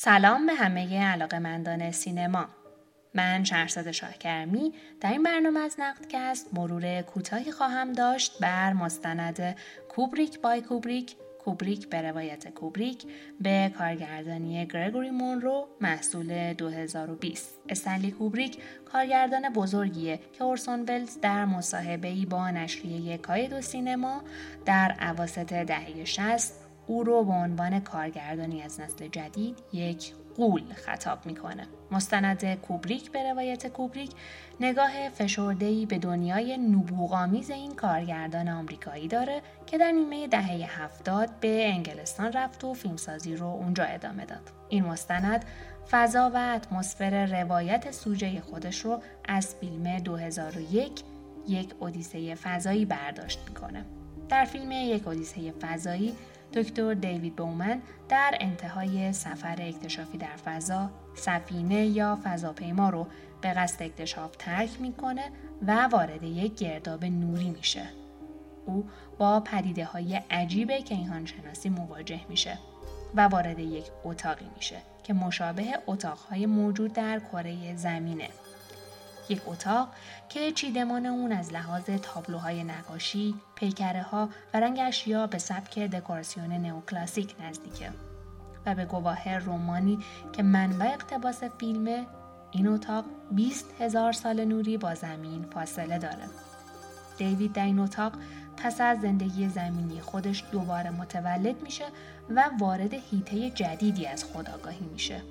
سلام به همه علاقه مندان سینما. من شهرزاد شاهکرمی در این برنامه از نقدکست مرور کوتاهی خواهم داشت بر مستند کوبریک بای کوبریک کوبریک به روایت کوبریک به کارگردانی گرگوری مونرو محصول 2020 استنلی کوبریک کارگردان بزرگیه که اورسون ولز در مصاحبه‌ای با نشریه کاید سینما در عواسط دهه 60 او رو به عنوان کارگردانی از نسل جدید یک قول خطاب می‌کنه. مستند کوبریک به روایت کوبریک نگاه فشردهی به دنیای نبوغامیز این کارگردان آمریکایی داره که در نیمه دهه هفتاد به انگلستان رفت و فیلمسازی رو اونجا ادامه داد. این مستند فضا و اتمسفر روایت سوژه خودش رو از فیلم 2001 یک اودیسه فضایی برداشت می‌کنه. در فیلم یک اودیسه فضایی دکتر دیوید بومن در انتهای سفر اکتشافی در فضا سفینه یا فضاپیما رو به قصد اکتشاف ترک می‌کنه و وارد یک گرداب نوری میشه. او با پدیده های عجیب کیهان شناسی مواجه میشه و وارد یک اتاقی میشه که مشابه اتاقهای موجود در کره زمینه یک اتاق که چیدمان اون از لحاظ تابلوهای نقاشی، پیکره ها و رنگ اشیا به سبک دکوراسیون نئوکلاسیک نزدیکه و به گواه رومانی که منبع اقتباس فیلمه این اتاق 20 هزار سال نوری با زمین فاصله داره. دیوید در این اتاق پس از زندگی زمینی خودش دوباره متولد میشه و وارد هیته جدیدی از خداگاهی میشه.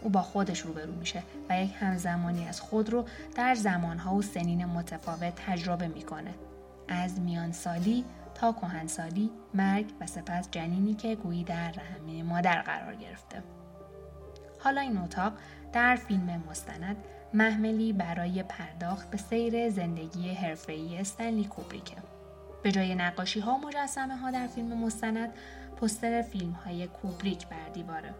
او با خودش روبرو میشه و یک همزمانی از خود رو در زمانها و سنین متفاوت تجربه می‌کنه. از میان سالی تا کهنسالی، مرگ و سپس جنینی که گویی در رحم مادر قرار گرفته. حالا این اتاق در فیلم مستند محملی برای پرداخت به سیر زندگی حرفه‌ای استنلی کوبریکه. به جای نقاشی ها و مجسمه ها در فیلم مستند پستر فیلم های کوبریک بر دیواره.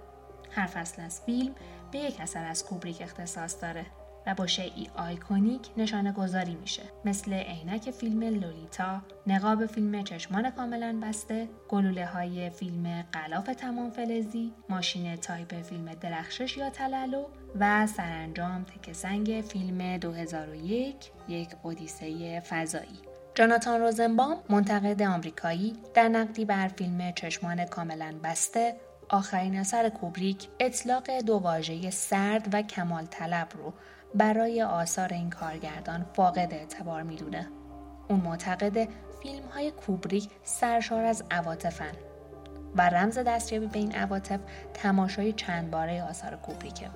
هر فصل از فیلم به یک اثر از کوبریک اختصاص داره و با شیعی آیکونیک نشانه گذاری میشه مثل عینک فیلم لولیتا، نقاب فیلم چشمان کاملا بسته، گلوله های فیلم غلاف تمام فلزی، ماشین تایپ فیلم درخشش یا تلالو و سرانجام تک سنگ فیلم 2001 یک اودیسه فضایی. جاناتان روزنبام منتقد آمریکایی در نقدی بر فیلم چشمان کاملا بسته آخرین اثر کوبریک اطلاق دو واژه سرد و کمال طلب رو برای آثار این کارگردان فاقد اعتبار می‌دونه. اون معتقد فیلم های کوبریک سرشار از عواطفن و رمز دستیابی به این عواطف تماشای چند باره آثار کوبریکه.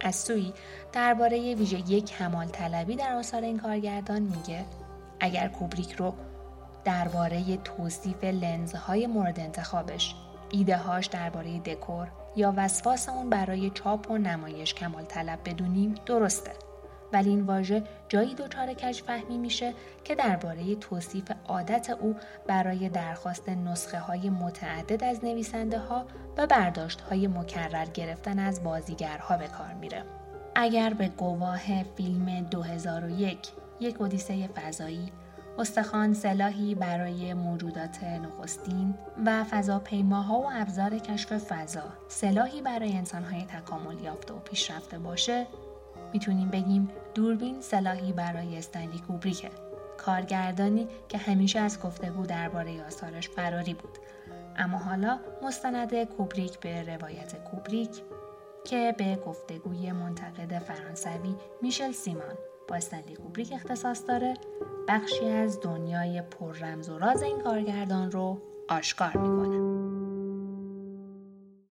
از سوی درباره ویژگی کمال طلبی در آثار این کارگردان میگه اگر کوبریک رو درباره توصیف لنزهای مورد انتخابش ایده هاش درباره دکور یا وسواس اون برای چاپ و نمایش کمال طلب بدونیم درسته ولی این واژه جایی دچار کج فهمی میشه که درباره توصیف عادت او برای درخواست نسخه های متعدد از نویسنده ها و برداشت های مکرر گرفتن از بازیگرها به کار میره. اگر به گواه فیلم 2001 یک اودیسه فضایی استخوان سلاحی برای موجودات نخستین و فضاپیماها و ابزار کشف فضا سلاحی برای انسانهای تکامل یافته و پیشرفته باشه می‌تونیم بگیم دوربین سلاحی برای استنلی کوبریکه کارگردانی که همیشه از گفتگو درباره آثارش فراری بود. اما حالا مستند کوبریک به روایت کوبریک که به گفتگوی منتقد فرانسوی میشل سیمان با استنلی کوبریک اختصاص داره بخشی از دنیای پر رمز و راز این کارگردان رو آشکار می‌کنه.